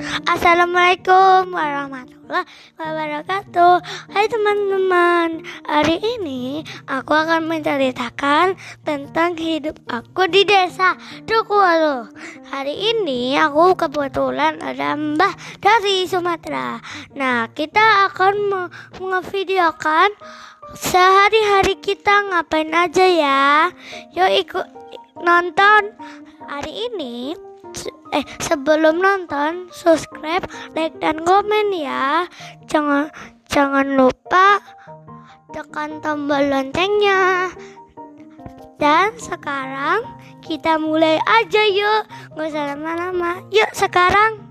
Assalamualaikum warahmatullahi wabarakatuh. Hai teman-teman Hari ini aku akan menceritakan tentang hidup aku di desa Dukuwalu Hari ini aku kebetulan ada mbah dari Sumatera. Nah kita akan mengevideokan sehari-hari kita ngapain aja ya. Yuk ikut nonton. Hari ini eh sebelum nonton subscribe like dan komen ya. Jangan jangan lupa tekan tombol loncengnya. Dan sekarang kita mulai aja yuk. Nggak usah lama-lama. Yuk sekarang